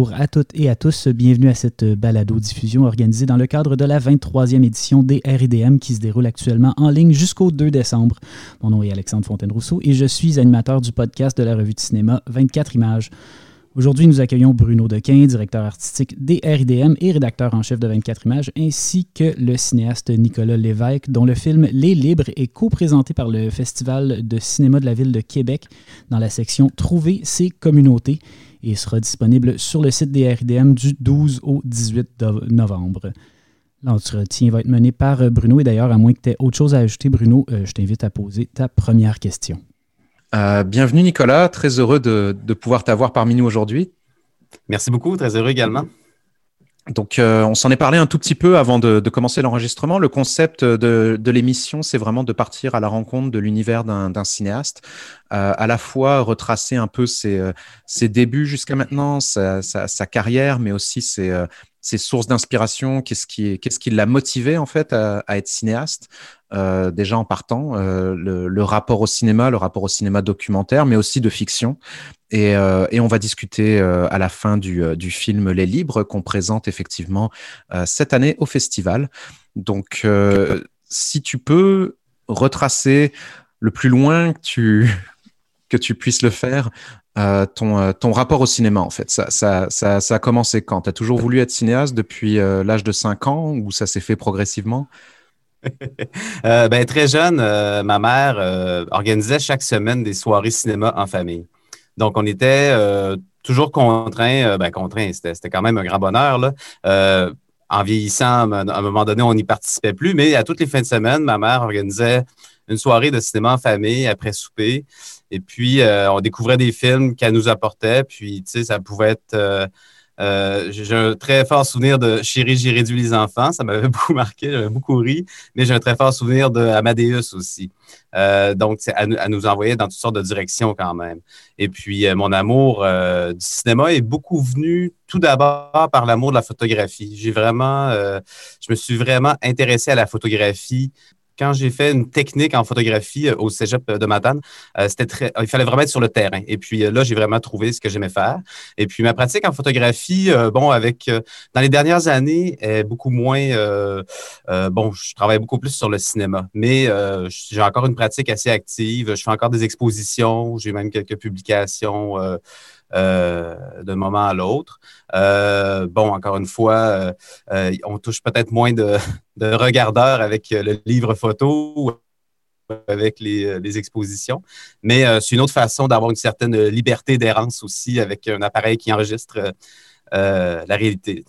bonjour à toutes et à tous. Bienvenue à cette balado-diffusion organisée dans le cadre de la 23e édition des RIDM qui se déroule actuellement en ligne jusqu'au 2 décembre. Mon nom est Alexandre Fontaine-Rousseau et je suis animateur du podcast de la revue de cinéma 24 images. Aujourd'hui, nous accueillons Bruno Dequin, directeur artistique des RIDM et rédacteur en chef de 24 images, ainsi que le cinéaste Nicolas Lévesque, dont le film Les Libres est co-présenté par le Festival de cinéma de la ville de Québec dans la section Trouver ses communautés et sera disponible sur le site des RIDM du 12 au 18 novembre. L'entretien va être mené par Bruno et d'ailleurs, à moins que tu aies autre chose à ajouter, Bruno, euh, je t'invite à poser ta première question. Euh, bienvenue Nicolas, très heureux de, pouvoir t'avoir parmi nous aujourd'hui. Merci beaucoup, très heureux également. Donc, euh, on s'en est parlé un tout petit peu avant de, commencer l'enregistrement. Le concept de, l'émission, c'est vraiment de partir à la rencontre de l'univers d'un cinéaste, euh, à la fois retracer un peu ses, débuts jusqu'à maintenant, sa, carrière, mais aussi ses, sources d'inspiration, qu'est-ce qui, qu'est-ce qui l'a motivé en fait à être cinéaste, euh, déjà en partant, euh, le, rapport au cinéma, le rapport au cinéma documentaire, mais aussi de fiction. Et, euh, et on va discuter à la fin du, du, film Les Libres qu'on présente effectivement cette année au festival. Donc, si tu peux retracer le plus loin que tu, que tu puisses le faire, ton, ton rapport au cinéma, en fait. Ça, ça, ça, a commencé quand? Tu as toujours voulu être cinéaste depuis l'âge de 5 ans ou ça s'est fait progressivement? Euh, ben, très jeune, euh, ma mère euh, organisait chaque semaine des soirées cinéma en famille. Donc, on était toujours contraints, ben, contraints, c'était quand même un grand bonheur. En vieillissant, à un moment donné, on n'y participait plus, mais à toutes les fins de semaine, ma mère organisait une soirée de cinéma en famille après souper. Et puis, on découvrait des films qu'elle nous apportait. Puis, tu sais, ça pouvait être euh, j'ai un très fort souvenir de Chérie, j'ai réduit les enfants. Ça m'avait beaucoup marqué, j'avais beaucoup ri. Mais j'ai un très fort souvenir de Amadeus aussi. Euh, donc, elle, nous envoyait dans toutes sortes de directions quand même. Et puis, euh, mon amour du cinéma est beaucoup venu tout d'abord par l'amour de la photographie. J'ai vraiment, je me suis vraiment intéressé à la photographie quand j'ai fait une technique en photographie euh, au cégep de Matane, euh, c'était très, il fallait vraiment être sur le terrain. Et puis euh, là, j'ai vraiment trouvé ce que j'aimais faire. Et puis ma pratique en photographie, bon, avec dans les dernières années, est beaucoup moins. bon, je travaille beaucoup plus sur le cinéma, mais j'ai encore une pratique assez active. Je fais encore des expositions. J'ai même quelques publications. Euh, d'un moment à l'autre. Euh, bon, encore une fois, euh, on touche peut-être moins de, regardeurs avec le livre photo ou avec les, expositions. Mais c'est une autre façon d'avoir une certaine liberté d'errance aussi avec un appareil qui enregistre la réalité.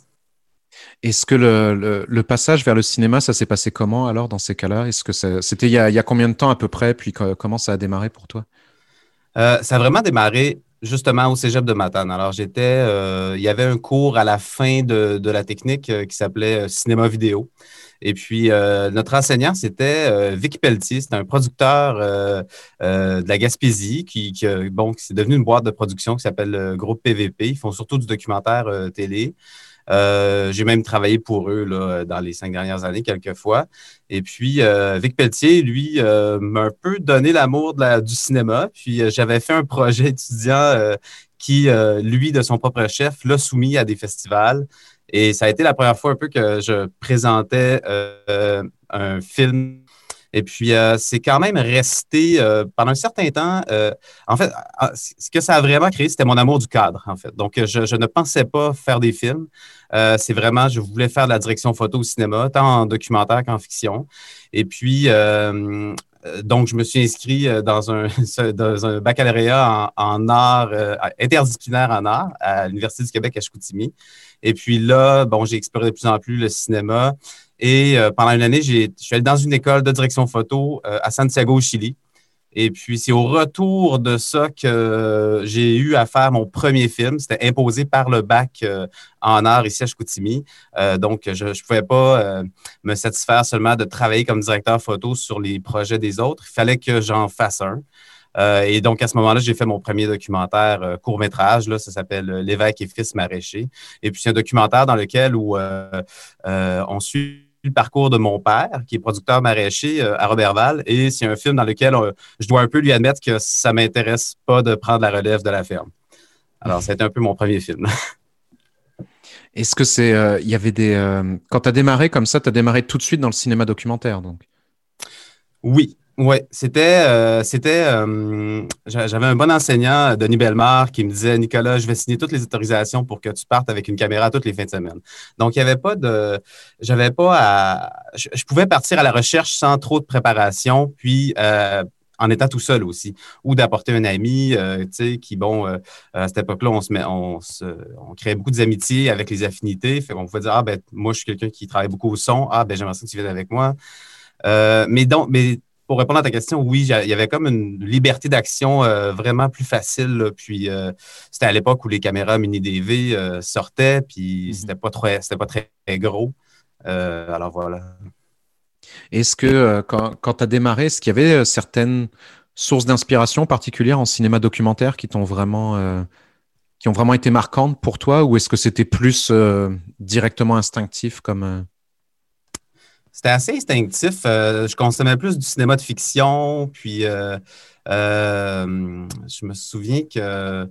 Est-ce que le, passage vers le cinéma, ça s'est passé comment alors dans ces cas-là? Est-ce que c'était il, y a combien de temps à peu près Puis comment ça a démarré pour toi? Ça a vraiment démarré justement au cégep de Matane. Alors, j'étais, euh, il y avait un cours à la fin de, la technique euh, qui s'appelait euh, cinéma vidéo. Et puis, notre enseignant, c'était Vic Pelletier. C'est un producteur de la Gaspésie qui, qui devenu une boîte de production qui s'appelle Groupe PVP. Ils font surtout du documentaire télé. Euh, j'ai même travaillé pour eux là, dans les cinq dernières années, quelques fois. Et puis, euh, Vic Pelletier, lui, euh, m'a un peu donné l'amour du cinéma. Puis, j'avais fait un projet étudiant qui, lui, de son propre chef, l'a soumis à des festivals. Et ça a été la première fois un peu que je présentais un film et puis, c'est quand même resté pendant un certain temps. en fait, ah, ce que ça a vraiment créé, c'était mon amour du cadre, en fait. Donc, je ne pensais pas faire des films. Euh, c'est vraiment, je voulais faire de la direction photo au cinéma, tant en documentaire qu'en fiction. Et puis, euh, donc, je me suis inscrit euh, dans un, baccalauréat en, art, interdisciplinaire en art à l'Université du Québec à Chicoutimi. Et puis là, bon, j'ai exploré de plus en plus le cinéma. Et pendant une année, je suis allé dans une école de direction photo à Santiago, au Chili. Et puis, c'est au retour de ça que j'ai eu à faire mon premier film. C'était imposé par le bac euh, en art ici à Chicoutimi. Euh, donc, je ne pouvais pas euh, me satisfaire seulement de travailler comme directeur photo sur les projets des autres. Il fallait que j'en fasse un. et donc, à ce moment-là, j'ai fait mon premier documentaire court-métrage. Là, ça s'appelle L'évêque et fils maraîcher. Et puis, c'est un documentaire dans lequel où, on suit le parcours de mon père, qui est producteur maraîcher euh, à Robertval, et c'est un film dans lequel euh, je dois un peu lui admettre que ça ne m'intéresse pas de prendre la relève de la ferme. Alors, c'était un peu mon premier film. Est-ce que c'est, il y avait des, quand tu as démarré comme ça, tu as démarré tout de suite dans le cinéma documentaire, donc? Oui, oui, c'était, euh, c'était, euh, j'avais un bon enseignant, Denis Belmar, qui me disait, Nicolas, je vais signer toutes les autorisations pour que tu partes avec une caméra toutes les fins de semaine. Donc, il n'y avait pas de, j'avais pas à, je, pouvais partir à la recherche sans trop de préparation, puis euh, en étant tout seul aussi, ou d'apporter un ami, tu sais, qui, bon, à cette époque-là, on se met, on, se, on créait beaucoup d'amitiés avec les affinités. Fait pouvait dire, ah, ben, moi, je suis quelqu'un qui travaille beaucoup au son. Ah, ben, j'aimerais que tu viennes avec moi. mais donc, mais pour répondre à ta question, oui, il y avait comme une liberté d'action euh, vraiment plus facile. puis euh, c'était à l'époque où les caméras mini DV euh, sortaient, puis mhm. c'était pas très, c'était pas très, gros. alors voilà. Est-ce que quand, tu as démarré, est-ce qu'il y avait certaines sources d'inspiration particulières en cinéma documentaire qui t'ont vraiment qui ont vraiment été marquantes pour toi, ou est-ce que c'était plus directement instinctif comme c'était assez instinctif. Euh, je consommais plus du cinéma de fiction, puis euh, euh, je me souviens que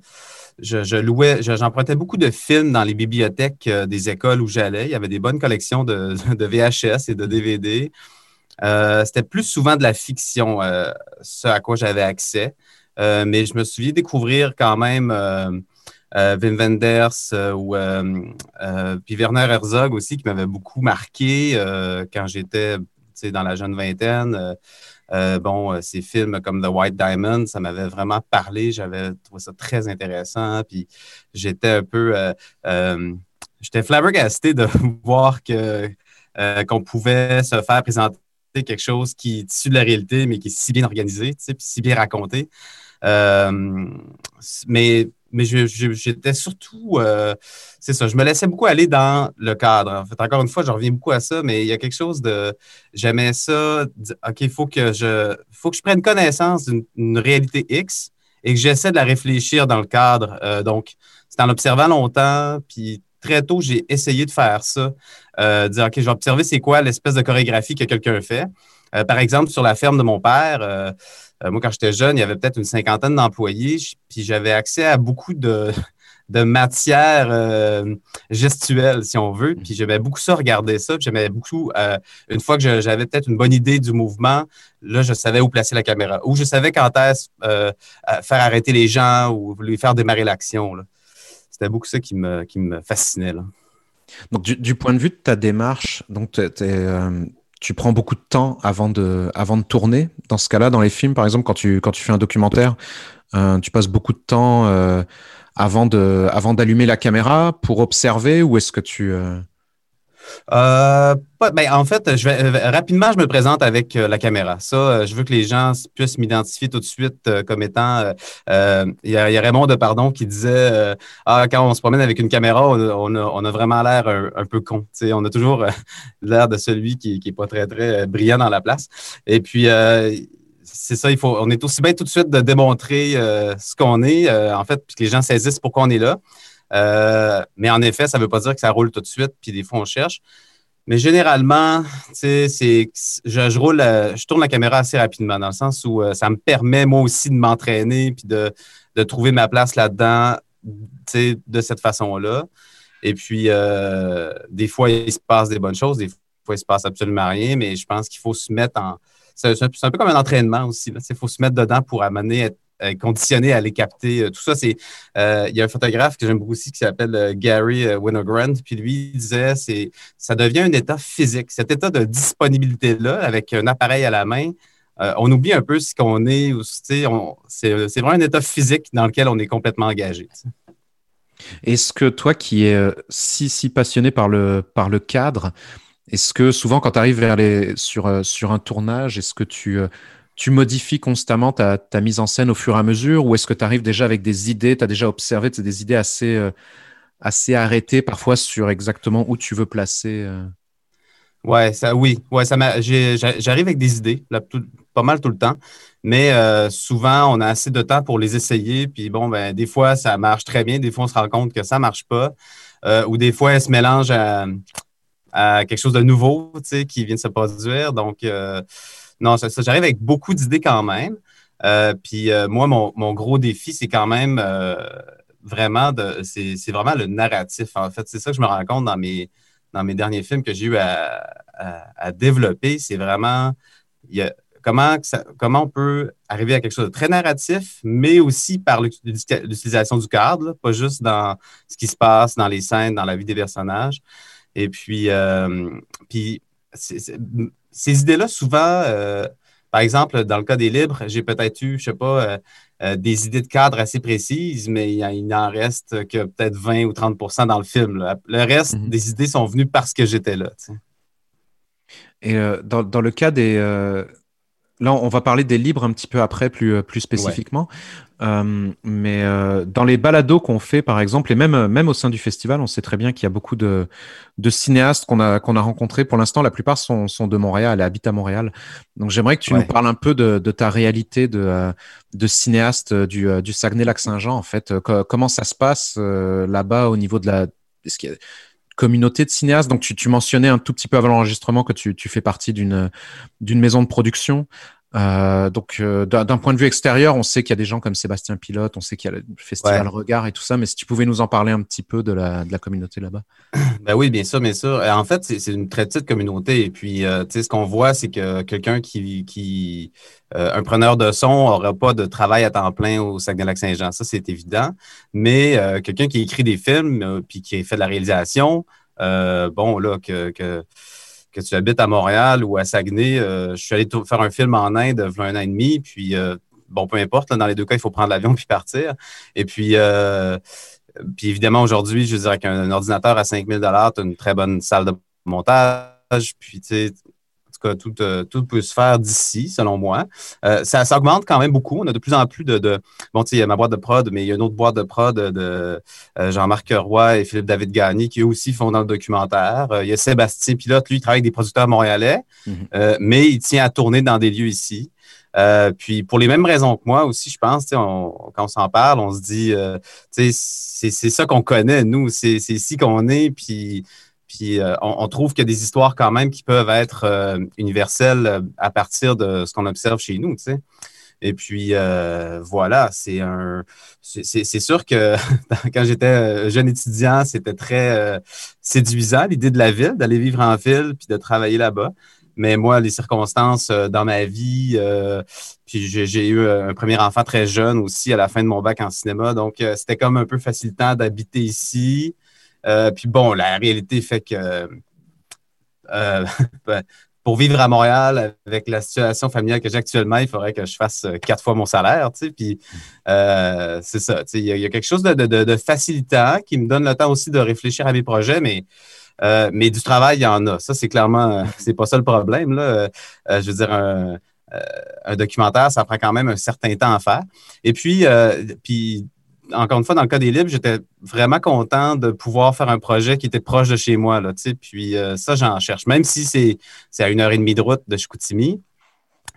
je, louais, j'empruntais beaucoup de films dans les bibliothèques des écoles où j'allais. Il y avait des bonnes collections de, VHS et de DVD. C'était plus souvent de la fiction, ce à quoi j'avais accès. mais je me souviens découvrir quand même Wim Wenders euh, ou euh, puis Werner Herzog aussi qui m'avait beaucoup marqué quand j'étais dans la jeune vingtaine. bon, ces films comme The White Diamond, ça m'avait vraiment parlé. J'avais trouvé ça très intéressant. Puis j'étais un peu. j'étais flabbergasté de voir que, qu'on pouvait se faire présenter quelque chose qui est issu de la réalité, mais qui est si bien organisé, puis si bien raconté. mais mais j'étais surtout, euh, c'est ça, je me laissais beaucoup aller dans le cadre. En fait, encore une fois, je reviens beaucoup à ça, mais il y a quelque chose de, j'aimais ça, OK, il faut que je, faut que je prenne connaissance d'une réalité X et que j'essaie de la réfléchir dans le cadre. Euh, donc, c'est en observant longtemps, puis très tôt, j'ai essayé de faire ça, euh, dire, OK, je vais observer c'est quoi l'espèce de chorégraphie que quelqu'un fait. Euh, par exemple, sur la ferme de mon père, euh, moi, quand j'étais jeune, il y avait peut-être une cinquantaine d'employés, puis j'avais accès à beaucoup de, de matière euh, gestuelle, si on veut. Puis j'aimais beaucoup ça, regarder ça. Puis j'aimais beaucoup, euh, une fois que j'avais peut-être une bonne idée du mouvement, là, je savais où placer la caméra. Ou je savais quand est-ce faire arrêter les gens ou lui faire démarrer l'action. C'était beaucoup ça qui me, qui me fascinait. Donc, du, du, point de vue de ta démarche, donc tu tu prends beaucoup de temps avant de, avant de tourner. Dans ce cas-là, dans les films, par exemple, quand tu, quand tu fais un documentaire, euh, tu passes beaucoup de temps euh, avant de, avant d'allumer la caméra pour observer ou est-ce que tu euh, euh, ben, en fait, euh, rapidement, je me présente avec euh, la caméra. Ça, je veux que les gens puissent m'identifier tout de suite comme étant. Il y, a Raymond de Pardon qui disait Ah, quand on se promène avec une caméra, on, a, vraiment l'air un, peu con. on a toujours l'air de celui qui n'est pas très, très brillant dans la place. Et puis, c'est ça, il faut, on est aussi bien tout de suite de démontrer ce qu'on est, en fait, puis que les gens saisissent pourquoi on est là. Euh, mais en effet, ça ne veut pas dire que ça roule tout de suite, puis des fois, on cherche. Mais généralement, c'est, je, roule, euh, je tourne la caméra assez rapidement, dans le sens où euh, ça me permet, moi aussi, de m'entraîner puis de, trouver ma place là-dedans de cette façon-là. Et puis, des fois, il se passe des bonnes choses, des fois, il se passe absolument rien, mais je pense qu'il faut se mettre en. C'est, un peu comme un entraînement aussi. Il faut se mettre dedans pour amener, euh, conditionné à les capter. Euh, tout ça, c'est. Euh, il y a un photographe que j'aime beaucoup aussi qui s'appelle Gary Winogrand, puis lui il disait c'est ça devient un état physique. Cet état de disponibilité-là, avec un appareil à la main, on oublie un peu ce qu'on est. C'est vraiment un état physique dans lequel on est complètement engagé. Est-ce que toi qui es si, si passionné par le, par le cadre, est-ce que souvent quand tu arrives vers les, sur, sur un tournage, est-ce que tu tu modifies constamment ta, mise en scène au fur et à mesure ou est-ce que tu arrives déjà avec des idées, tu as déjà observé des idées assez, euh, assez arrêtées parfois sur exactement où tu veux placer euh? Ouais, ça, oui, ouais, ça j'arrive avec des idées, pas mal tout le temps, mais euh, souvent on a assez de temps pour les essayer, puis bon, ben, des fois ça marche très bien, des fois on se rend compte que ça marche pas, ou des fois elles se mélangent à, quelque chose de nouveau, qui vient de se produire, donc non, j'arrive avec beaucoup d'idées quand même. Euh, puis euh, moi, mon, gros défi, c'est quand même euh, vraiment de. C'est vraiment le narratif. En fait, c'est ça que je me rends compte dans mes, dans mes derniers films que j'ai eu à, développer. C'est vraiment. Comment, comment on peut arriver à quelque chose de très narratif, mais aussi par l'utilisation du cadre, pas juste dans ce qui se passe dans les scènes, dans la vie des personnages. Et puis, puis ces idées-là, souvent, euh, par exemple, dans le cas des libres, j'ai peut-être eu, je sais pas, euh, des idées de cadre assez précises, mais il, n'en reste que peut-être 20 ou 30% dans le film. Le reste mm-hmm. des idées sont venues parce que j'étais là. Et dans, dans, le cas des, Là, on va parler des livres un petit peu après, plus, euh, plus spécifiquement. Euh, mais euh, dans les balados qu'on fait, par exemple, et même, même au sein du festival, on sait très bien qu'il y a beaucoup de, de cinéastes qu'on a, qu'on a rencontrés. Pour l'instant, la plupart sont, sont de Montréal et habitent à Montréal. Donc, j'aimerais que tu nous parles un peu de, de ta réalité de, de cinéaste du, du Saguenay-Lac-Saint-Jean, en fait. comment ça se passe là-bas au niveau de la. Est-ce qu'il y a communauté de cinéastes. Donc, tu, mentionnais un tout petit peu avant l'enregistrement que tu, fais partie d'une maison de production. Euh, donc, euh, d'un point de vue extérieur, on sait qu'il y a des gens comme Sébastien Pilote, on sait qu'il y a le festival Regard et tout ça, mais si tu pouvais nous en parler un petit peu de la, communauté là-bas. Ben oui, bien sûr, bien sûr. Euh, en fait, c'est une très petite communauté. Et puis, tu sais, ce qu'on voit, c'est que quelqu'un qui, qui un preneur de son n'aura pas de travail à temps plein au Saguenay-Lac-Saint-Jean. Ça, c'est évident. Mais quelqu'un qui écrit des films, puis qui fait de la réalisation, bon, là, que que tu habites à Montréal ou à Saguenay. Euh, je suis allé faire un film en Inde il y a un an et demi, puis euh, bon, peu importe, dans les deux cas, il faut prendre l'avion puis partir. Et puis, euh, puis évidemment, aujourd'hui, je dire, qu'un ordinateur à 5000 tu as une très bonne salle de montage, puis tu sais, tout, euh, tout peut se faire d'ici, selon moi. Euh, ça, augmente quand même beaucoup. On a de plus en plus de. bon, tu sais, il y a ma boîte de prod, mais il y a une autre boîte de prod de, euh, Jean-Marc Roy et Philippe David Gagné qui eux aussi font dans le documentaire. il y a Sébastien Pilote, lui, il travaille avec des producteurs montréalais, mhm. mais il tient à tourner dans des lieux ici. puis pour les mêmes raisons que moi aussi, je pense, quand on s'en parle, on se dit, c'est ça qu'on connaît, nous, c'est ici qu'on est, puis puis euh, on, trouve qu'il y a des histoires quand même qui peuvent être euh, universelles euh, à partir de ce qu'on observe chez nous, tu sais. Et puis voilà, c'est un, c'est sûr que quand j'étais jeune étudiant, c'était très séduisant l'idée de la ville, d'aller vivre en ville puis de travailler là-bas. Mais moi, les circonstances dans ma vie, puis j'ai eu un premier enfant très jeune aussi à la fin de mon bac en cinéma, donc c'était comme un peu facilitant d'habiter ici. Euh, puis bon, la réalité fait que euh, ben, pour vivre à Montréal avec la situation familiale que j'ai actuellement, il faudrait que je fasse euh, quatre fois mon salaire, tu sais, puis c'est ça, tu sais, il y, a quelque chose de, facilitant qui me donne le temps aussi de réfléchir à mes projets, mais, mais du travail, il y en a. Ça, c'est clairement, c'est pas ça le problème, là. je veux dire, un, un, documentaire, ça prend quand même un certain temps à faire. Et puis, puis encore une fois, dans le cas des livres, j'étais vraiment content de pouvoir faire un projet qui était proche de chez moi. Là, puis euh, ça, j'en cherche. Même si c'est, à une heure et demie de route de Chicoutimi,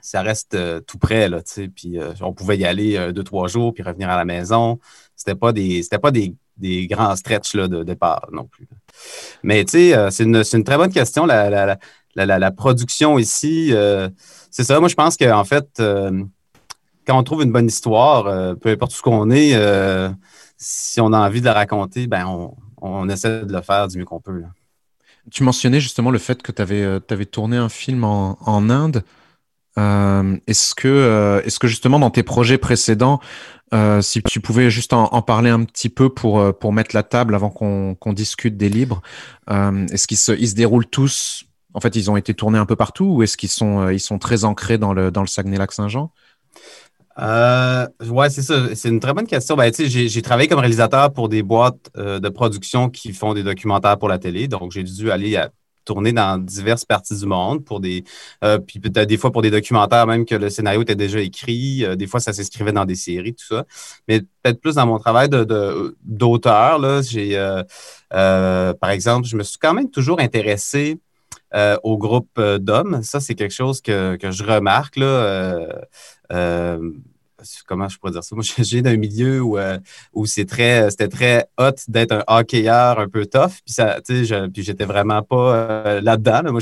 ça reste euh, tout près. Là, puis euh, on pouvait y aller deux, trois jours, puis revenir à la maison. C'était pas des, c'était pas des, grands stretches là, de départ non plus. Mais c'est une, une, très bonne question, la, la, la production ici. c'est ça, moi je pense qu'en fait, quand on trouve une bonne histoire, euh, peu importe où qu'on est, euh, si on a envie de la raconter, ben on, essaie de le faire du mieux qu'on peut. Tu mentionnais justement le fait que tu avais, euh, tourné un film en, Inde. est-ce que, est que justement dans tes projets précédents, si tu pouvais juste en, parler un petit peu pour, pour mettre la table avant qu'on, discute des livres, est-ce qu'ils se, ils se déroulent tous? En fait, ils ont été tournés un peu partout ou est-ce qu'ils sont, ils sont très ancrés dans le, dans le Saguenay-Lac-Saint-Jean? Euh, ouais, c'est ça. C'est une très bonne question. Ben, j'ai travaillé comme réalisateur pour des boîtes euh, de production qui font des documentaires pour la télé. Donc, j'ai dû aller à tourner dans diverses parties du monde pour des euh, puis peut-être des fois pour des documentaires même que le scénario était déjà écrit des fois ça s'inscrivait dans des séries tout ça mais peut-être plus dans mon travail d'auteur là j'ai par exemple je me suis quand même toujours intéressé au groupe d'hommes ça c'est quelque chose que, que je remarque là euh, comment je pourrais dire ça? Moi, j'ai d'un milieu où, euh, où c'est très, c'était très hot d'être un hockeyeur un peu tough. Puis, ça, je, puis j'étais vraiment pas euh, là-dedans. Moi,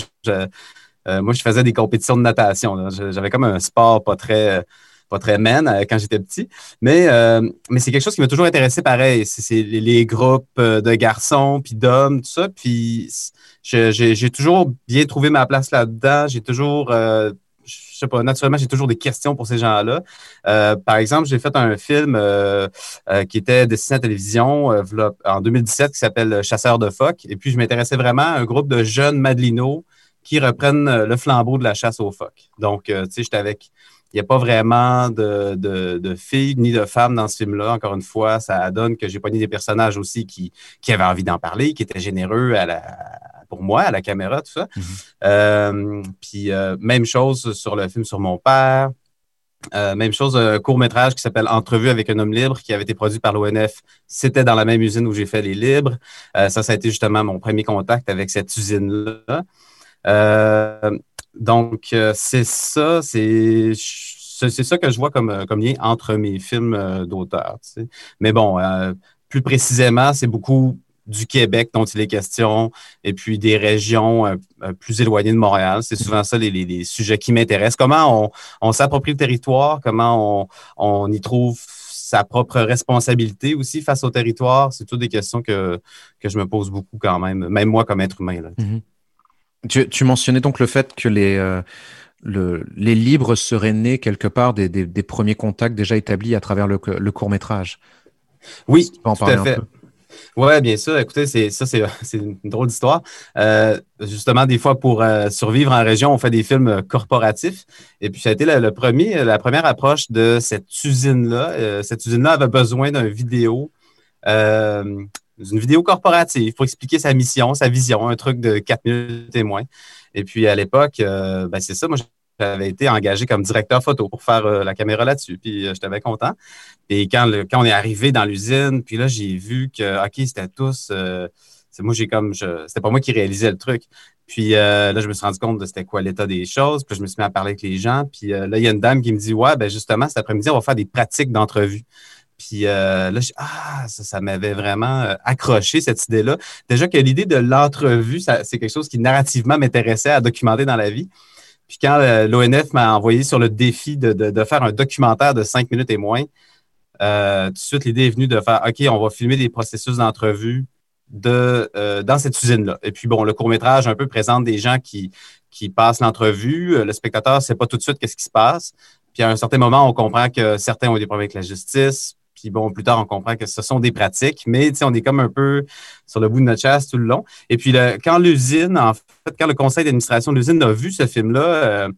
moi, je faisais des compétitions de natation. J'avais comme un sport pas très, pas très men quand j'étais petit. Mais, mais c'est quelque chose qui m'a toujours intéressé pareil. C'est les, groupes de garçons, puis d'hommes, tout ça. Puis j'ai toujours bien trouvé ma place là-dedans. J'ai toujours sais pas, naturellement, j'ai toujours des questions pour ces gens-là. Euh, par exemple, j'ai fait un film euh, euh, qui était destiné à la télévision en 2017 qui s'appelle Chasseur de phoques. Et puis, je m'intéressais vraiment à un groupe de jeunes Madelinots qui reprennent le flambeau de la chasse aux phoques. Donc, tu sais, j'étais avec. Il n'y a pas vraiment de, filles ni de femmes dans ce film-là. Encore une fois, ça donne que j'ai pas ni des personnages aussi qui, qui avaient envie d'en parler, qui étaient généreux à la, pour moi, à la caméra, tout ça. Mhm. Euh, puis euh, même chose sur le film sur mon père. Euh, même chose, un court métrage qui s'appelle Entrevue avec un homme libre, qui avait été produit par l'ONF. C'était dans la même usine où j'ai fait les libres. ça, ça a été justement mon premier contact avec cette usine-là. Donc, c'est ça, c'est ça que je vois comme, comme lien entre mes films d'auteur. Mais bon, plus précisément, c'est beaucoup du Québec dont il est question, et puis des régions euh, euh, plus éloignées de Montréal. C'est souvent ça les, sujets qui m'intéressent. Comment on, s'approprie le territoire, comment on, y trouve sa propre responsabilité aussi face au territoire. C'est toutes des questions que, que je me pose beaucoup quand même, même moi comme être humain. Mm-hmm. Tu, mentionnais donc le fait que les, euh, les libres seraient nés quelque part des, premiers contacts déjà établis à travers le, court métrage. Oui, tout à fait. Oui, bien sûr. Écoutez, c'est ça, c'est une drôle d'histoire. Euh, justement, des fois, pour euh, survivre en région, on fait des films corporatifs. Et puis, ça a été le, premier, la première approche de cette usine-là. Euh, cette usine-là avait besoin d'un vidéo, d'une vidéo corporative pour expliquer sa mission, sa vision, un truc de 4 minutes témoin. Et puis, à l'époque, ben, c'est ça, moi, j'avais été engagé comme directeur photo pour faire euh, la caméra là-dessus. Puis euh, j'étais content. Et quand, quand on est arrivé dans l'usine, puis là, j'ai vu que, OK, c'était tous. Euh, c'est moi, j'ai comme. C'était pas moi qui réalisais le truc. Puis là, je me suis rendu compte de c'était quoi l'état des choses. Puis je me suis mis à parler avec les gens. Puis là, il y a une dame qui me dit Ouais, ben justement, cet après-midi, on va faire des pratiques d'entrevue. Puis là, ah, ça, ça m'avait vraiment accroché, cette idée-là. Déjà que l'idée de l'entrevue, c'est quelque chose qui narrativement m'intéressait à documenter dans la vie. Puis quand euh, l'ONF m'a envoyé sur le défi de, faire un documentaire de cinq minutes et moins, euh, tout de suite, l'idée est venue de faire OK, on va filmer des processus d'entrevue de, euh, dans cette usine-là. Et puis, bon, le court-métrage un peu présente des gens qui, qui passent l'entrevue. Le spectateur ne sait pas tout de suite qu'est-ce qui se passe. Puis à un certain moment, on comprend que certains ont des problèmes avec la justice, puis bon, plus tard, on comprend que ce sont des pratiques, mais on est comme un peu sur le bout de notre chasse tout le long. Et puis, quand l'usine, en fait, quand le conseil d'administration de l'usine a vu ce film-là, euh,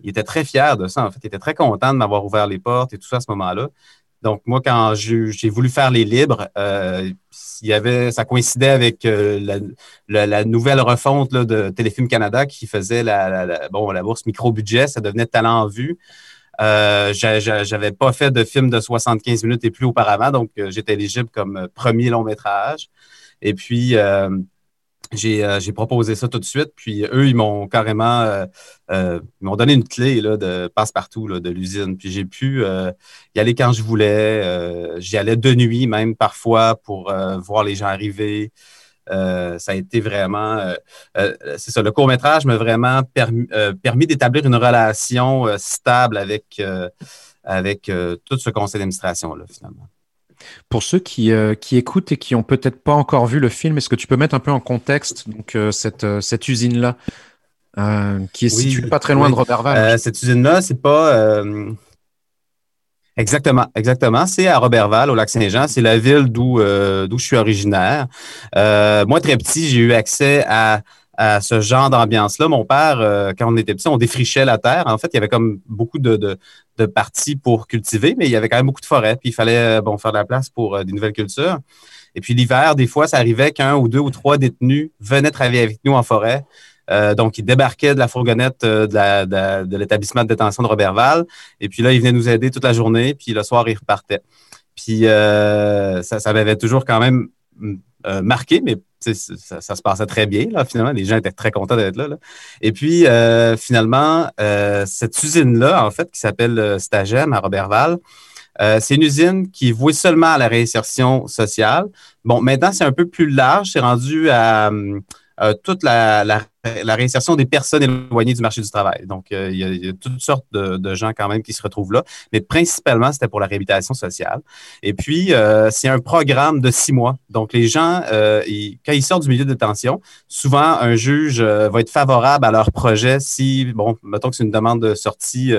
il était très fier de ça. En fait, il était très content de m'avoir ouvert les portes et tout ça à ce moment-là. Donc, moi, quand j'ai voulu faire les libres, euh, ça coïncidait avec euh, la, nouvelle refonte de Téléfilm Canada qui faisait la, bon, la bourse micro-budget. Ça devenait talent en vue. Euh, j'avais pas fait de film de 75 minutes et plus auparavant, donc euh, j'étais éligible comme euh, premier long métrage. Et puis, j'ai proposé ça tout de suite. Puis eux, ils m'ont carrément m'ont donné une clé là, de passe-partout de l'usine. Puis j'ai pu y aller quand je voulais. J'y allais de nuit même parfois pour voir les gens arriver. Euh, ça a été vraiment, euh, euh, c'est ça, le court métrage m'a vraiment permis, permis d'établir une relation stable avec, avec tout ce conseil d'administration-là, finalement. Pour ceux qui, qui écoutent et qui n'ont peut-être pas encore vu le film, est-ce que tu peux mettre un peu en contexte donc, cette, cette usine-là, qui est située pas très loin de Robertval? cette usine-là, c'est pas Exactement, exactement. C'est à Robertval, au Lac-Saint-Jean. C'est la ville d'où euh, je suis originaire. Euh, moi, très petit, j'ai eu accès à, à ce genre d'ambiance-là. Mon père, euh, quand on était petit, on défrichait la terre. En fait, il y avait comme beaucoup de, de, de, parties pour cultiver, mais il y avait quand même beaucoup de forêts. Puis il fallait bon faire de la place pour des nouvelles cultures. Et puis l'hiver, des fois, ça arrivait qu'un ou deux ou trois détenus venaient travailler avec nous en forêt. Euh, donc, il débarquait de la fourgonnette euh, de, l'établissement de détention de Robertval. Et puis là, il venait nous aider toute la journée. Puis le soir, il repartait. Puis euh, ça, m'avait toujours quand même marqué, mais ça, se passait très bien, là, finalement. Les gens étaient très contents d'être là, Et puis, finalement, cette usine-là, en fait, qui s'appelle Stagem à Robertval, c'est une usine qui est seulement à la réinsertion sociale. Bon, maintenant, c'est un peu plus large. C'est rendu à toute la, la réinsertion des personnes éloignées du marché du travail. Donc, euh, il, y a, toutes sortes de, gens quand même qui se retrouvent là, mais principalement, c'était pour la réhabilitation sociale. Et puis, euh, c'est un programme de six mois. Donc, les gens, euh, quand ils sortent du milieu de détention, souvent, un juge va être favorable à leur projet si, bon, mettons que c'est une demande de sortie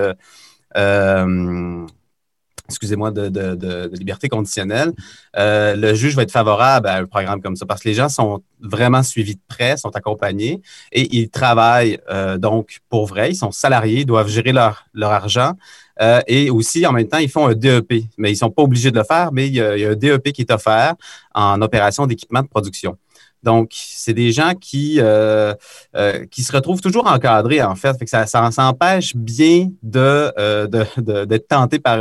excusez-moi, de, liberté conditionnelle, euh, le juge va être favorable à un programme comme ça parce que les gens sont vraiment suivis de près, sont accompagnés et ils travaillent euh, donc pour vrai, ils sont salariés, doivent gérer leur, argent euh, et aussi en même temps, ils font un DEP, mais ils ne sont pas obligés de le faire, mais il y a un DEP qui est offert en opération d'équipement de production. Donc, c'est des gens qui, euh, euh, qui se retrouvent toujours encadrés, en fait. fait que ça, ça, empêche bien de, de, d'être tentés par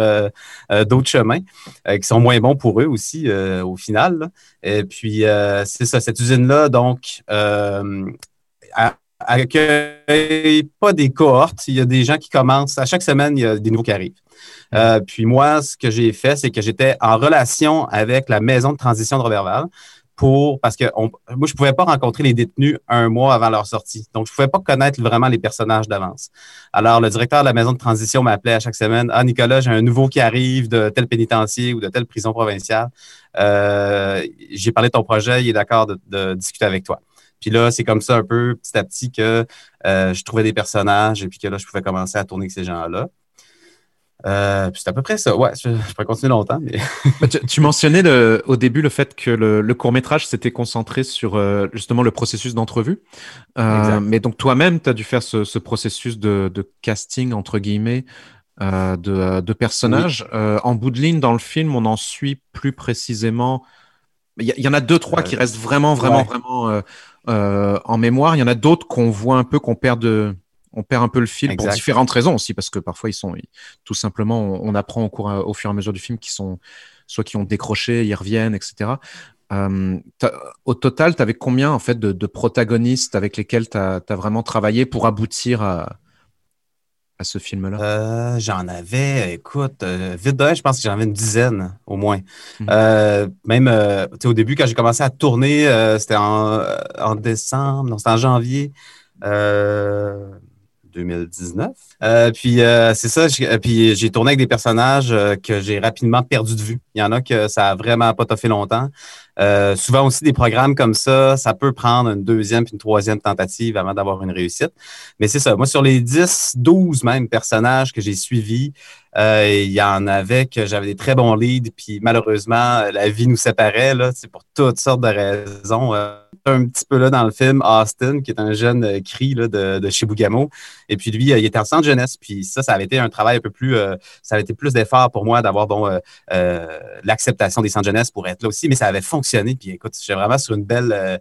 d'autres chemins qui sont moins bons pour eux aussi, au final. Et puis, c'est ça, cette usine-là, donc, accueille pas des cohortes. Il y a des gens qui commencent. À chaque semaine, il y a des nouveaux qui arrivent. puis moi, ce que j'ai fait, c'est que j'étais en relation avec la maison de transition de Robertval parce que moi, je pouvais pas rencontrer les détenus un mois avant leur sortie. Donc, je pouvais pas connaître vraiment les personnages d'avance. Alors, le directeur de la maison de transition m'appelait à chaque semaine Ah, Nicolas, j'ai un nouveau qui arrive de tel pénitencier ou de telle prison provinciale. Euh, j'ai parlé de ton projet, il est d'accord de, discuter avec toi. Puis là, c'est comme ça un peu petit à petit que euh, je trouvais des personnages et puis que là, je pouvais commencer à tourner avec ces gens-là. Euh, c'est à peu près ça. Ouais, je, pourrais continuer longtemps. Mais... Bah, tu, mentionnais au début le fait que le, court métrage s'était concentré sur euh, justement le processus d'entrevue. Euh, mais donc toi-même, tu as dû faire ce, processus de, casting, entre guillemets, de, personnages. en bout de ligne, dans le film, on en suit plus précisément. Il y, en a deux, trois qui restent vraiment, vraiment, vraiment en mémoire. Il y en a d'autres qu'on voit un peu, qu'on perd de on perd un peu le fil pour différentes raisons aussi, parce que parfois ils sont tout simplement, on, apprend au, cours, au fur et à mesure du film qu'ils sont soit qui ont décroché, ils reviennent, etc. Euh, au total, tu avais combien en fait de, protagonistes avec lesquels tu as, vraiment travaillé pour aboutir à, à ce film-là? Euh, J'en avais, écoute, euh, vite de je pense que j'en avais une dizaine au moins. Mhm. même au début, quand j'ai commencé à tourner, c'était en, en, décembre, non, c'était en janvier. 2019. Euh, puis euh, c'est ça, euh, puis j'ai tourné avec des personnages que j'ai rapidement perdu de vue. Il y en a que ça a vraiment pas fait longtemps. souvent aussi des programmes comme ça, ça peut prendre une deuxième puis une troisième tentative avant d'avoir une réussite. Mais c'est ça, moi sur les 10, 12 même personnages que j'ai suivis, il y en avait que j'avais des très bons leads, puis malheureusement, la vie nous séparait, là, c'est pour toutes sortes de raisons un petit peu là dans le film Austin, qui est un jeune euh, cri là, de, de Chibougamau. Et puis lui, euh, il était en centre jeunesse. Puis ça, ça avait été un travail un peu plus, euh, ça avait été plus d'effort pour moi d'avoir bon, l'acceptation des centres jeunesse pour être là aussi. Mais ça avait fonctionné. Puis écoute, j'étais vraiment sur une belle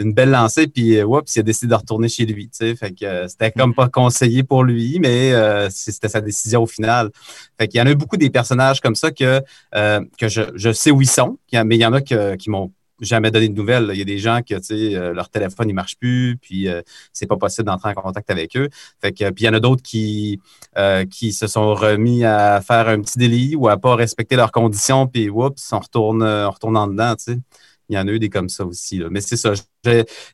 une belle lancée, puis oups, il a décidé de retourner chez lui. Fait que c'était comme pas conseillé pour lui, mais c'était sa décision au final. Fait qu'il y en a eu beaucoup des personnages comme ça que, que je, je, sais où ils sont, mais il y en a qui m'ont jamais donné de nouvelles. Il y a des gens euh, leur téléphone ne marche plus, puis euh, c'est pas possible d'entrer en contact avec eux. Fait que, puis il y en a d'autres qui, euh, qui se sont remis à faire un petit délit ou à pas respecter leurs conditions, puis on retourne, en dedans. Il y en a eu des comme ça aussi. Mais c'est ça.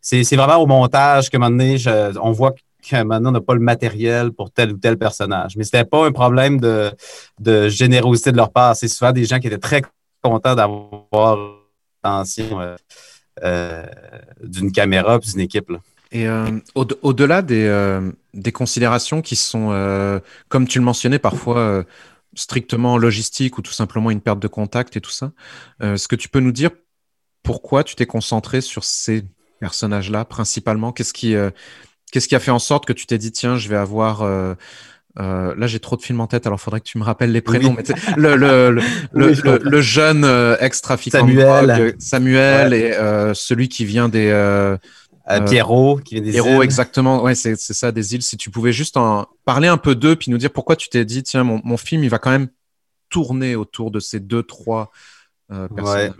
C'est vraiment au montage que maintenant, on voit que maintenant, on n'a pas le matériel pour tel ou tel personnage. Mais ce n'était pas un problème de, de générosité de leur part. C'est souvent des gens qui étaient très contents d'avoir euh, euh, d'une caméra puis d'une équipe. Et euh, au-delà des, des, considérations qui sont, comme tu le mentionnais, parfois strictement logistiques ou tout simplement une perte de contact et tout ça, est-ce que tu peux nous dire pourquoi tu t'es concentré sur ces personnages-là principalement? Qu'est-ce qui, qu'est-ce qui a fait en sorte que tu t'es dit, tiens, je vais avoir euh, là, j'ai trop de films en tête, alors il faudrait que tu me rappelles les prénoms. le, le, le, le, jeune euh, ex-trafiquant Samuel, Samuel et euh, celui qui vient des. Euh, Pierrot, qui vient des Pierrot, exactement. Ouais, c'est ça, des îles. Si tu pouvais juste en parler un peu d'eux, puis nous dire pourquoi tu t'es dit, tiens, mon, mon, film, il va quand même tourner autour de ces deux, trois personnes.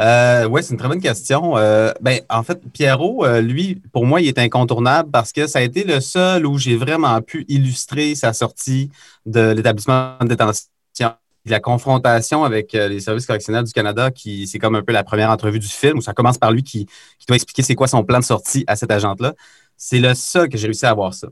Euh, oui, c'est une très bonne question. Euh, ben, en fait, Pierrot, euh, lui, pour moi, il est incontournable parce que ça a été le seul où j'ai vraiment pu illustrer sa sortie de l'établissement de détention. La confrontation avec les services correctionnels du Canada, qui c'est comme un peu la première entrevue du film, où ça commence par lui qui, qui doit expliquer c'est quoi son plan de sortie à cet agent-là. c'est le seul que j'ai réussi à avoir ça.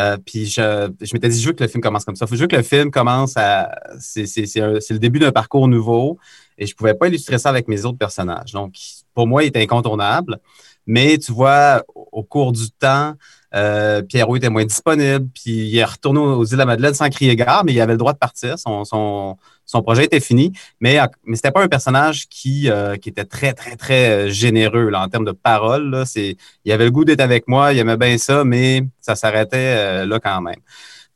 Euh, puis je, je m'étais dit, je veux que le film commence comme ça. Je veux que le film commence à. C'est le début d'un parcours nouveau et je ne pouvais pas illustrer ça avec mes autres personnages. Donc, pour moi, il était incontournable. Mais tu vois, au cours du temps, euh, Pierrot était moins disponible, puis il est retourné aux îles de la Madeleine sans crier gare, mais il avait le droit de partir. Son, son projet était fini. Mais, mais ce n'était pas un personnage qui, euh, qui était très, très, très euh, généreux là, en termes de paroles. Là. Il avait le goût d'être avec moi, il aimait bien ça, mais ça s'arrêtait là quand même.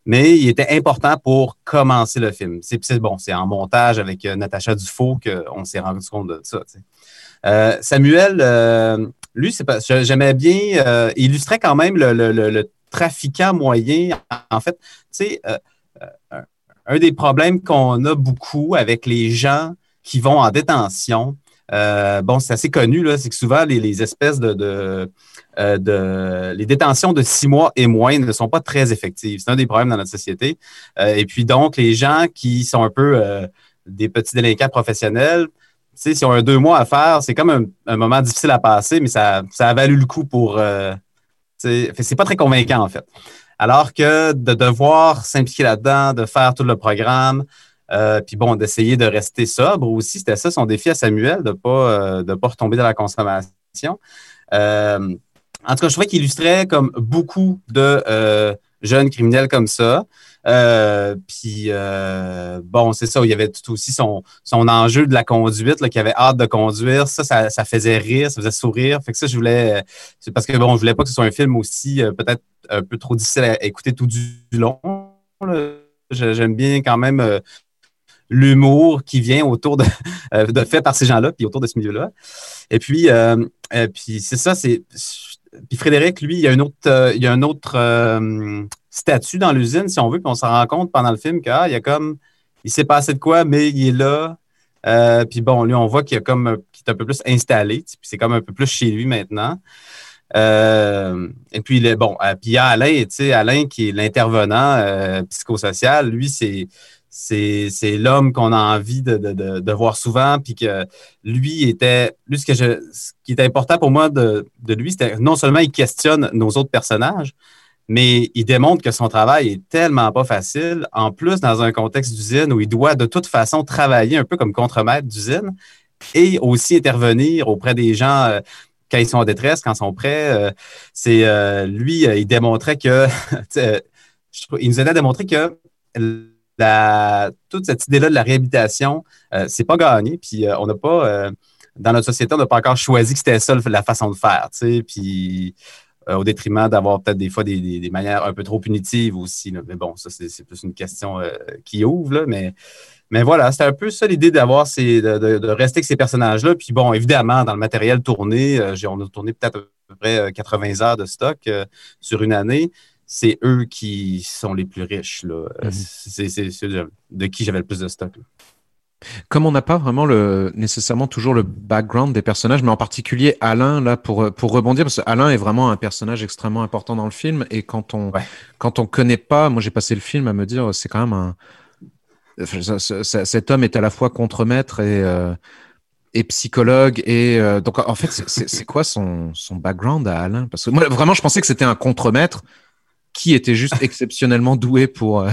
Mais il était important pour commencer le film. C'est bon, c'est en montage avec Natacha Dufault qu'on s'est rendu compte de ça. Samuel, lui, j'aimais bien, euh, il illustrait quand même le, trafiquant moyen. En fait, tu sais, euh, euh, un des problèmes qu'on a beaucoup avec les gens qui vont en détention, bon, c'est assez connu, là, c'est que souvent les, espèces de, de, Les détentions de six mois et moins ne sont pas très effectives. C'est un des problèmes dans notre société. et puis donc, les gens qui sont un peu des petits délinquants professionnels, sais, si on a deux mois à faire, c'est comme un, moment difficile à passer, mais ça, ça a valu le coup pour. Euh, c'est pas très convaincant, en fait. Alors que de devoir s'impliquer là-dedans, de faire tout le programme, euh, puis bon, d'essayer de rester sobre aussi, c'était ça son défi à Samuel, de ne pas, euh, pas retomber dans la consommation. en tout cas, je trouvais qu'il illustrait comme beaucoup de jeunes criminels comme ça. Euh, puis, euh, bon, c'est ça, il y avait tout aussi son, son enjeu de la conduite, là, qui avait hâte de conduire. Ça, ça, faisait rire, ça faisait sourire. Fait que ça, je voulais. C'est parce que, bon, je voulais pas que ce soit un film aussi euh, peut-être un peu trop difficile à écouter tout du long. J'aime bien quand même l'humour qui vient autour de, de, fait par ces gens-là, puis autour de ce milieu-là. Et puis, puis c'est ça, c'est. Puis Frédéric, lui, il y a une autre, il y a un autre statut dans l'usine, si on veut, puis on s'en rend compte pendant le film qu'il ah, y a comme, il s'est passé de quoi, mais il est là. Euh, puis bon, lui, on voit qu'il comme, est un peu plus installé, puis c'est comme un peu plus chez lui maintenant. Euh, et puis, bon, euh, puis il y a Alain, Alain qui est l'intervenant psychosocial, lui, c'est c'est l'homme qu'on a envie de, de, voir souvent, puis que lui était, lui, ce, que je, ce qui était important pour moi de, de lui, c'était non seulement il questionne nos autres personnages, mais il démontre que son travail est tellement pas facile. En plus, dans un contexte d'usine où il doit de toute façon travailler un peu comme contremaître d'usine et aussi intervenir auprès des gens euh, quand ils sont en détresse, quand ils sont prêts. Euh, c'est euh, lui, il démontrait que il nous aidait à démontrer que toute cette idée-là de la réhabilitation, c'est pas gagné. Puis on n'a pas dans notre société, on n'a pas encore choisi que c'était ça la façon de faire. Puis euh, au détriment d'avoir peut-être des fois des, manières un peu trop punitives aussi. Mais bon, ça, c'est plus une question euh, qui ouvre. Mais, mais voilà, c'était un peu ça l'idée d'avoir de, de, rester avec ces personnages-là. Puis bon, évidemment, dans le matériel tourné, euh, on a tourné peut-être à peu près 80 heures de stock sur une année. C'est eux qui sont les plus riches. Mm-hmm. C'est ceux de, qui j'avais le plus de stock. Comme on n'a pas vraiment le, nécessairement toujours le background des personnages, mais en particulier Alain, là, pour, pour rebondir, parce que Alain est vraiment un personnage extrêmement important dans le film, et quand on, quand on connaît pas, moi j'ai passé le film à me dire, c'est quand même un, cet homme est à la fois contremaître et, euh, et psychologue, et euh, donc en fait, c'est quoi son, son background à Alain? Parce que moi, vraiment, je pensais que c'était un contremaître qui était juste exceptionnellement doué pour, euh,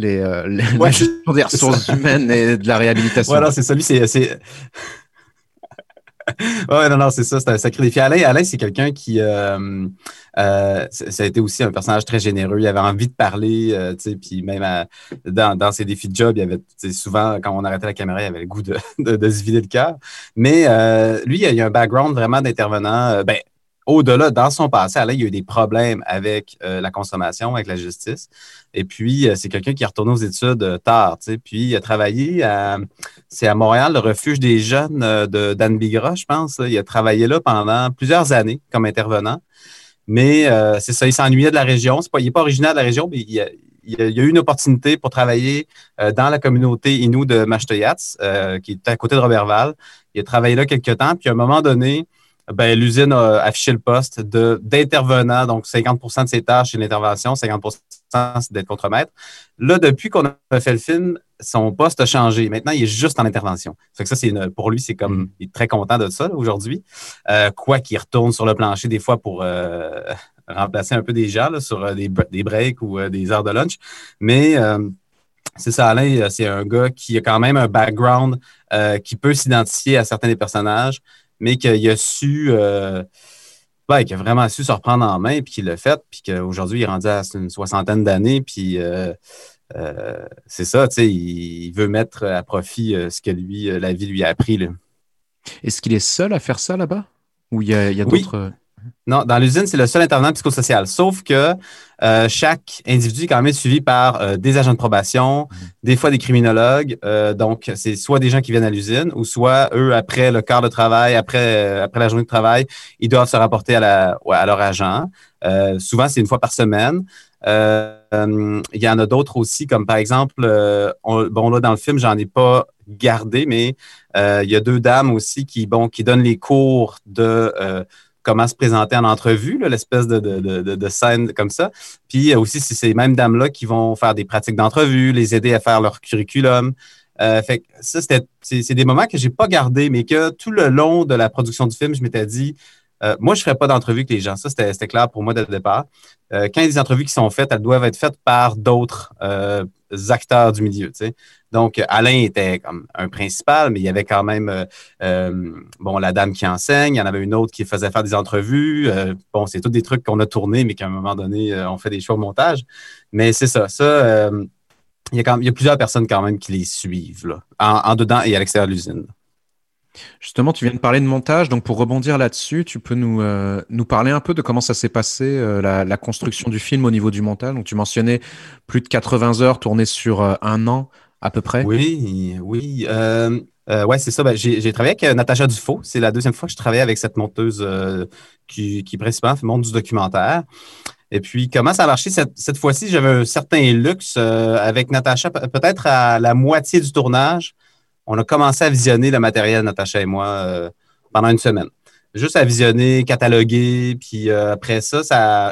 les, euh, des ressources humaines et de la réhabilitation. Voilà, c'est ça. Lui, c'est. ouais, non, non, c'est ça. C'est un sacré défi. Alain, Alain c'est quelqu'un qui. Euh, euh, ça a été aussi un personnage très généreux. Il avait envie de parler, euh, tu sais, puis même dans, dans, ses défis de job, il avait souvent, quand on arrêtait la caméra, il avait le goût de, de, se vider le cœur. Mais lui, il a, a un background vraiment d'intervenant. ben, au-delà, dans son passé, il y a eu des problèmes avec euh, la consommation, avec la justice. Et puis, euh, c'est quelqu'un qui est retourné aux études euh, tard. Puis, il a travaillé c'est à Montréal, le refuge des jeunes de d'Anne Bigra, je pense. Il a travaillé là pendant plusieurs années comme intervenant. Mais c'est ça, il s'ennuyait de la région. Pas, il n'est pas originaire de la région, mais il, a, a, eu une opportunité pour travailler dans la communauté Inou de Machtoyats, qui est à côté de Robertval. Il a travaillé là quelques temps, puis à un moment donné, ben, l'usine a affiché le poste d'intervenant, donc 50% de ses tâches, c'est l'intervention, 50% d'être contremaître. Là, depuis qu'on a fait le film, son poste a changé. Maintenant, il est juste en intervention. que ça, c'est pour lui, c'est comme mm. il est très content de ça aujourd'hui. Euh, quoi qu'il retourne sur le plancher des fois pour euh, remplacer un peu des gens sur euh, des, breaks ou des heures de lunch. Mais c'est ça, Alain, c'est un gars qui a quand même un background qui peut s'identifier à certains des personnages, mais qu'il a su ben, qui a vraiment su se reprendre en main, puis qui l'a fait, puis qu'aujourd'hui, il est rendu à une soixantaine d'années, puis euh, euh, c'est ça, tu sais, il, veut mettre à profit euh, ce que lui, la vie lui a appris. Est-ce qu'il est seul à faire ça là-bas? Ou il y a, d'autres. Non, dans l'usine, c'est le seul intervenant psychosocial. Sauf que euh, chaque individu est quand même suivi par euh, des agents de probation, mhm. des fois des criminologues. Euh, donc, c'est soit des gens qui viennent à l'usine ou soit eux, après le quart de travail, après, après la journée de travail, ils doivent se rapporter à, la, à leur agent. souvent, c'est une fois par semaine. il y en a d'autres aussi, comme par exemple, bon, là, dans le film, j'en ai pas gardé, mais il y a deux dames aussi qui, bon, qui donnent les cours de comment se présenter en entrevue, l'espèce de, scène comme ça. Puis aussi, c'est ces mêmes dames-là qui vont faire des pratiques d'entrevue, les aider à faire leur curriculum. Euh, fait ça, c'est des moments que j'ai pas gardés, mais que tout le long de la production du film, je m'étais dit, euh, moi, je ne ferai pas d'entrevue avec les gens. Ça, c'était clair pour moi dès le départ. Euh, quand il y a des entrevues qui sont faites, elles doivent être faites par d'autres acteurs du milieu. Donc, Alain était un principal, mais il y avait quand même euh, euh, bon, la dame qui enseigne, il y en avait une autre qui faisait faire des entrevues. Euh, bon, c'est tous des trucs qu'on a tournés, mais qu'à un moment donné, on fait des choix au montage. Mais c'est ça. Ça, il, y a il y a plusieurs personnes quand même qui les suivent, en, dedans et à l'extérieur de l'usine. Justement, tu viens de parler de montage, donc pour rebondir là-dessus, tu peux nous, nous parler un peu de comment ça s'est passé, la, la, construction du film au niveau du montage. Donc, tu mentionnais plus de 80 heures tournées sur un an à peu près? Oui, oui. Euh, euh ouais, c'est ça. Ben, j'ai travaillé avec euh, Natacha Dufault. C'est la deuxième fois que je travaille avec cette monteuse euh, qui, qui principalement monte du documentaire. Et puis, comment ça a marché? Cette, cette fois-ci? J'avais un certain luxe avec Natacha, peut-être à la moitié du tournage. On a commencé à visionner le matériel, Natacha et moi, pendant une semaine. Juste à visionner, cataloguer, puis après ça,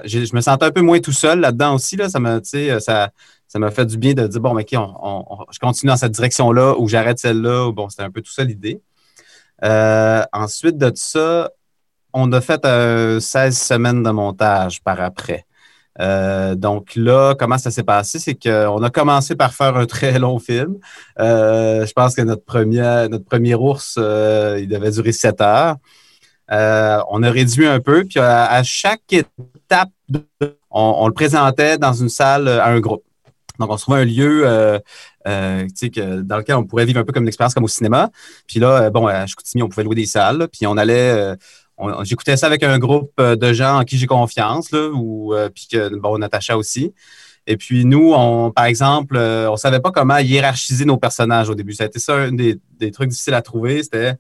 je me sentais un peu moins tout seul là-dedans aussi. Là, ça m'a fait du bien de dire, bon, OK, je continue dans cette direction-là ou j'arrête celle-là. Bon, c'était un peu tout ça l'idée. Euh, ensuite de ça, on a fait 16 euh, semaines de montage par après. Euh, donc là, comment ça s'est passé? C'est qu'on a commencé par faire un très long film. je pense que notre premier, notre premier ours, il devait durer 7 heures. on a réduit un peu, puis à, chaque étape, on, le présentait dans une salle à un groupe. Donc, on se trouvait un lieu euh, euh, dans lequel on pourrait vivre un peu comme une expérience comme au cinéma. Puis là, euh, bon, à Chicoutimi, on pouvait louer des salles. puis on allait. J'écoutais ça avec un groupe de gens en qui j'ai confiance, là, ou, puis que, bon, Natacha aussi. Et puis nous, on, par exemple, on ne savait pas comment hiérarchiser nos personnages au début. Ça a été ça un des, trucs difficiles à trouver. C'était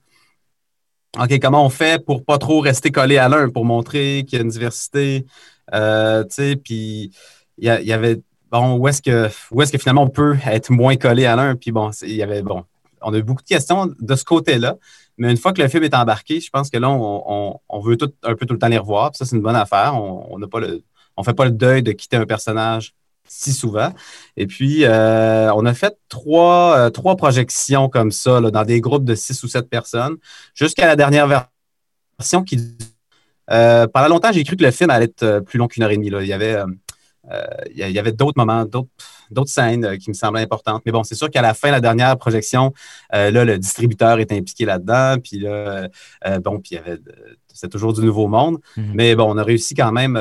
OK, comment on fait pour pas trop rester collé à l'un, pour montrer qu'il y a une diversité. Euh, puis il y, avait bon, où est-ce que, où est-ce que finalement on peut être moins collé à l'un? Puis bon, il y avait, bon, on a eu beaucoup de questions de ce côté-là. Mais une fois que le film est embarqué, je pense que là, on, veut tout, un peu tout le temps les revoir. ça, c'est une bonne affaire. On ne on fait pas le deuil de quitter un personnage si souvent. Et puis, euh, on a fait trois, euh, trois projections comme ça, dans des groupes de six ou sept personnes, jusqu'à la dernière version qui. Euh, pendant longtemps, j'ai cru que le film allait être plus long qu'une heure et demie. Là. Il y avait euh, il y, avait d'autres moments, d'autres scènes euh, qui me semblaient importantes. Mais bon, c'est sûr qu'à la fin, la dernière projection, euh, là, le distributeur est impliqué là-dedans. Puis là, bon, puis il y avait. c'est toujours du nouveau monde. Mhm. Mais bon, on a réussi quand même.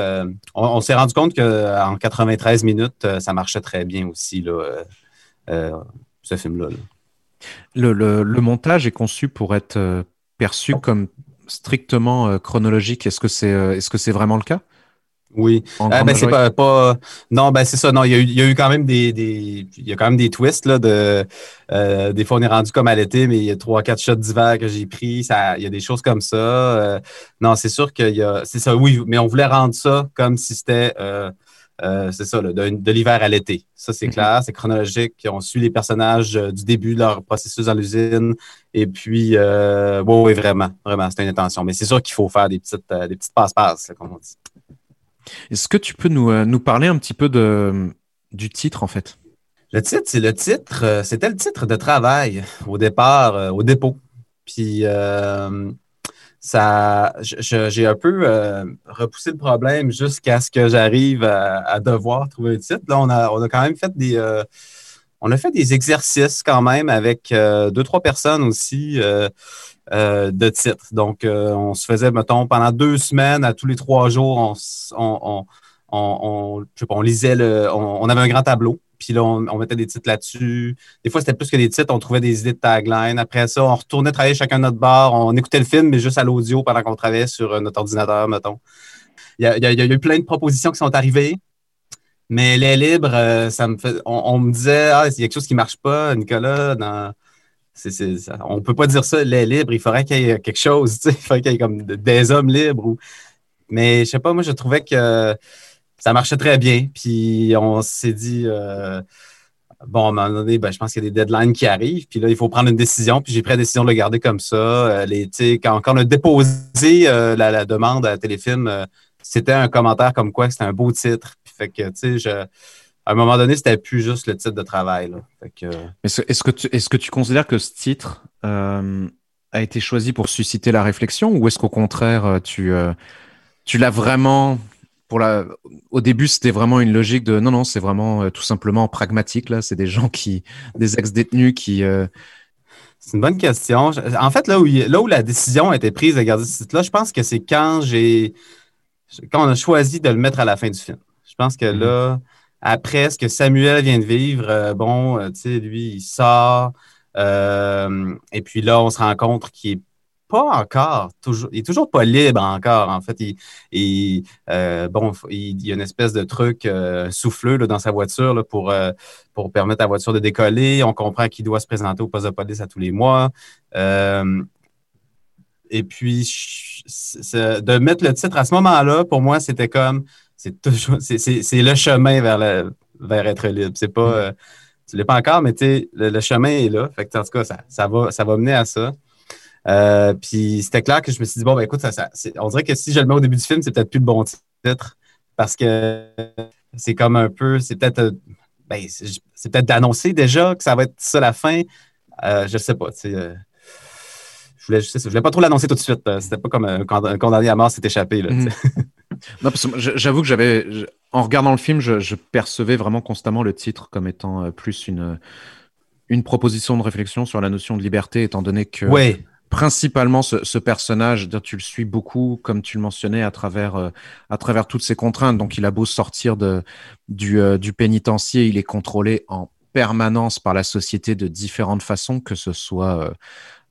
on, s'est rendu compte qu'en 93 minutes, ça marchait très bien aussi, là, ce film-là. Le, montage est conçu pour être perçu comme strictement chronologique. Est-ce que c'est est -ce c'est vraiment le cas? Oui. Ah, ben, c'est pas, pas, Non, ben c'est ça. Non, il y, a eu, il y a eu quand même des, des, Il y a quand même des twists. Là, de, euh, des fois, on est rendu comme à l'été, mais il y a trois, quatre shots d'hiver que j'ai pris. Ça, il y a des choses comme ça. Euh, non, c'est sûr qu'il y a. C'est ça, oui, mais on voulait rendre ça comme si c'était. Euh, c'est ça, là, de, l'hiver à l'été. Ça, c'est mm-hmm. clair, c'est chronologique. On suit les personnages du début de leur processus dans l'usine. Et puis, oui, vraiment, vraiment, c'est une intention. Mais c'est sûr qu'il faut faire des petites, des petites passe-passe, comme on dit. Est-ce que tu peux nous, euh, parler un petit peu du titre, en fait? Le titre, c'est le titre, euh, c'était le titre de travail au départ, euh, au dépôt. Puis ça, j'ai un peu repoussé le problème jusqu'à ce que j'arrive à, devoir trouver un titre. Là, on a, on a quand même fait des, on a fait des exercices quand même avec deux, trois personnes aussi de titres. Donc, on se faisait, mettons, pendant deux semaines, à tous les trois jours, on, on, on, on lisait le, on avait un grand tableau. Puis là, on, mettait des titres là-dessus. Des fois, c'était plus que des titres, on trouvait des idées de tagline. Après ça, on retournait travailler chacun notre bar. On écoutait le film, mais juste à l'audio pendant qu'on travaillait sur euh, notre ordinateur, mettons. Il y, a, eu plein de propositions qui sont arrivées. Mais les libres, euh, ça me fait. On, me disait, ah, il y a quelque chose qui ne marche pas, Nicolas, dans. On ne peut pas dire ça, les libres, il faudrait qu'il y ait quelque chose, il faudrait qu'il y ait comme des hommes libres. Mais je sais pas, moi, je trouvais que ça marchait très bien. Puis on s'est dit, euh, bon, à un moment donné, ben, je pense qu'il y a des deadlines qui arrivent. Puis là, il faut prendre une décision. Puis j'ai pris la décision de le garder comme ça. Euh, quand, quand on a déposé euh, la, demande à Téléfilm, c'était un commentaire comme quoi c'était un beau titre. Puis fait que, tu sais, à un moment donné, c'était plus juste le titre de travail. Est-ce est que, tu, est que tu considères que ce titre a été choisi pour susciter la réflexion ou est-ce qu'au contraire, tu, tu l'as vraiment pour la, au début, c'était vraiment une logique de non, non, c'est vraiment euh, tout simplement pragmatique. Là, c'est des gens qui, des ex-détenus qui. Euh, c'est une bonne question. En fait, là où, là où la décision a été prise de garder ce titre-là, je pense que c'est quand j'ai, quand on a choisi de le mettre à la fin du film. Je pense que mm-hmm. là, après ce que Samuel vient de vivre, euh, bon, tu sais, lui, il sort. et puis là, on se rend compte qu'il est pas encore, toujours, il est toujours pas libre encore. En fait, il, euh, bon, il, y a une espèce de truc euh, souffleux dans sa voiture pour, euh, pour permettre à la voiture de décoller. On comprend qu'il doit se présenter au poste de police à tous les mois. et puis, de mettre le titre à ce moment-là, pour moi, c'était comme, c'est toujours, c'est le chemin vers, vers être libre. C'est pas, mm. tu l'es pas encore, mais le, le chemin est là. Fait en tout cas, ça, ça, va, ça va mener à ça. Euh, puis c'était clair que je me suis dit, bon, ben écoute, ça, on dirait que si je le mets au début du film, c'est peut-être plus le bon titre parce que c'est comme un peu, c'est peut-être euh, ben, c'est peut-être d'annoncer déjà que ça va être ça la fin. Euh, je sais pas. je voulais, je, voulais pas trop l'annoncer tout de suite. C'était pas comme un, condamné à mort s'est échappé. non, parce que j'avoue que j'avais, en regardant le film, je, percevais vraiment constamment le titre comme étant plus une, une proposition de réflexion sur la notion de liberté, étant donné que ouais principalement ce, personnage, tu le suis beaucoup, comme tu le mentionnais, à travers, euh, à travers toutes ces contraintes. Donc, il a beau sortir de, du, euh, du pénitencier, il est contrôlé en permanence par la société de différentes façons, que ce soit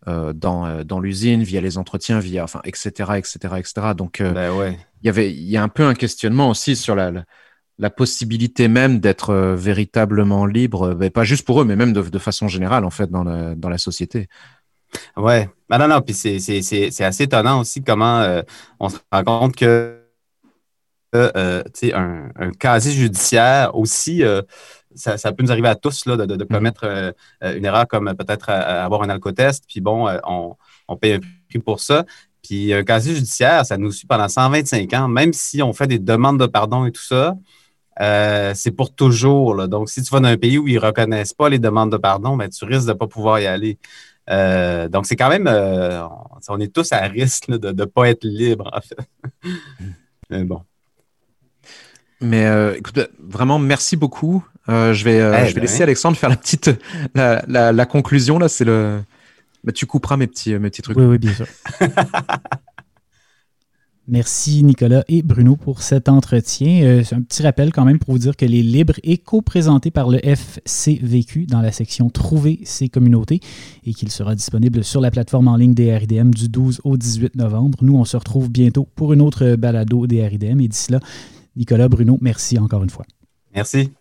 euh, dans, dans l'usine, via les entretiens, via, enfin, etc., etc., etc. Donc, ben ouais. Il y avait, il y a un peu un questionnement aussi sur la, la, possibilité même d'être véritablement libre, ben, pas juste pour eux, mais même de, de façon générale, en fait, dans la, dans la société. Ouais. Ben non, non, puis c'est assez étonnant aussi comment euh, on se rend compte que euh, un, un casier judiciaire aussi, euh, ça, peut nous arriver à tous là, de, mm-hmm. commettre une erreur comme peut-être avoir un alcotest, puis bon, on, on, paye un prix pour ça. Puis un casier judiciaire, ça nous suit pendant 125 ans, même si on fait des demandes de pardon et tout ça. c'est pour toujours. Donc, si tu vas dans un pays où ils ne reconnaissent pas les demandes de pardon, ben, tu risques de ne pas pouvoir y aller. Euh, donc, c'est quand même, euh, on est tous à risque de ne pas être libre, en fait. Mais bon. Mais euh, écoute, vraiment, merci beaucoup. je vais, je vais ben laisser Alexandre faire la petite, la, la, conclusion. Là, c'est le. Mais tu couperas mes petits, mes petits trucs. Oui, oui, bien sûr. Merci Nicolas et Bruno pour cet entretien. Euh, c'est un petit rappel quand même pour vous dire que les Libres est co-présenté par le FCVQ dans la section Trouver ses communautés et qu'il sera disponible sur la plateforme en ligne des RIDM du 12 au 18 novembre. Nous, on se retrouve bientôt pour une autre balado des RIDM et d'ici là, Nicolas, Bruno, merci encore une fois. Merci.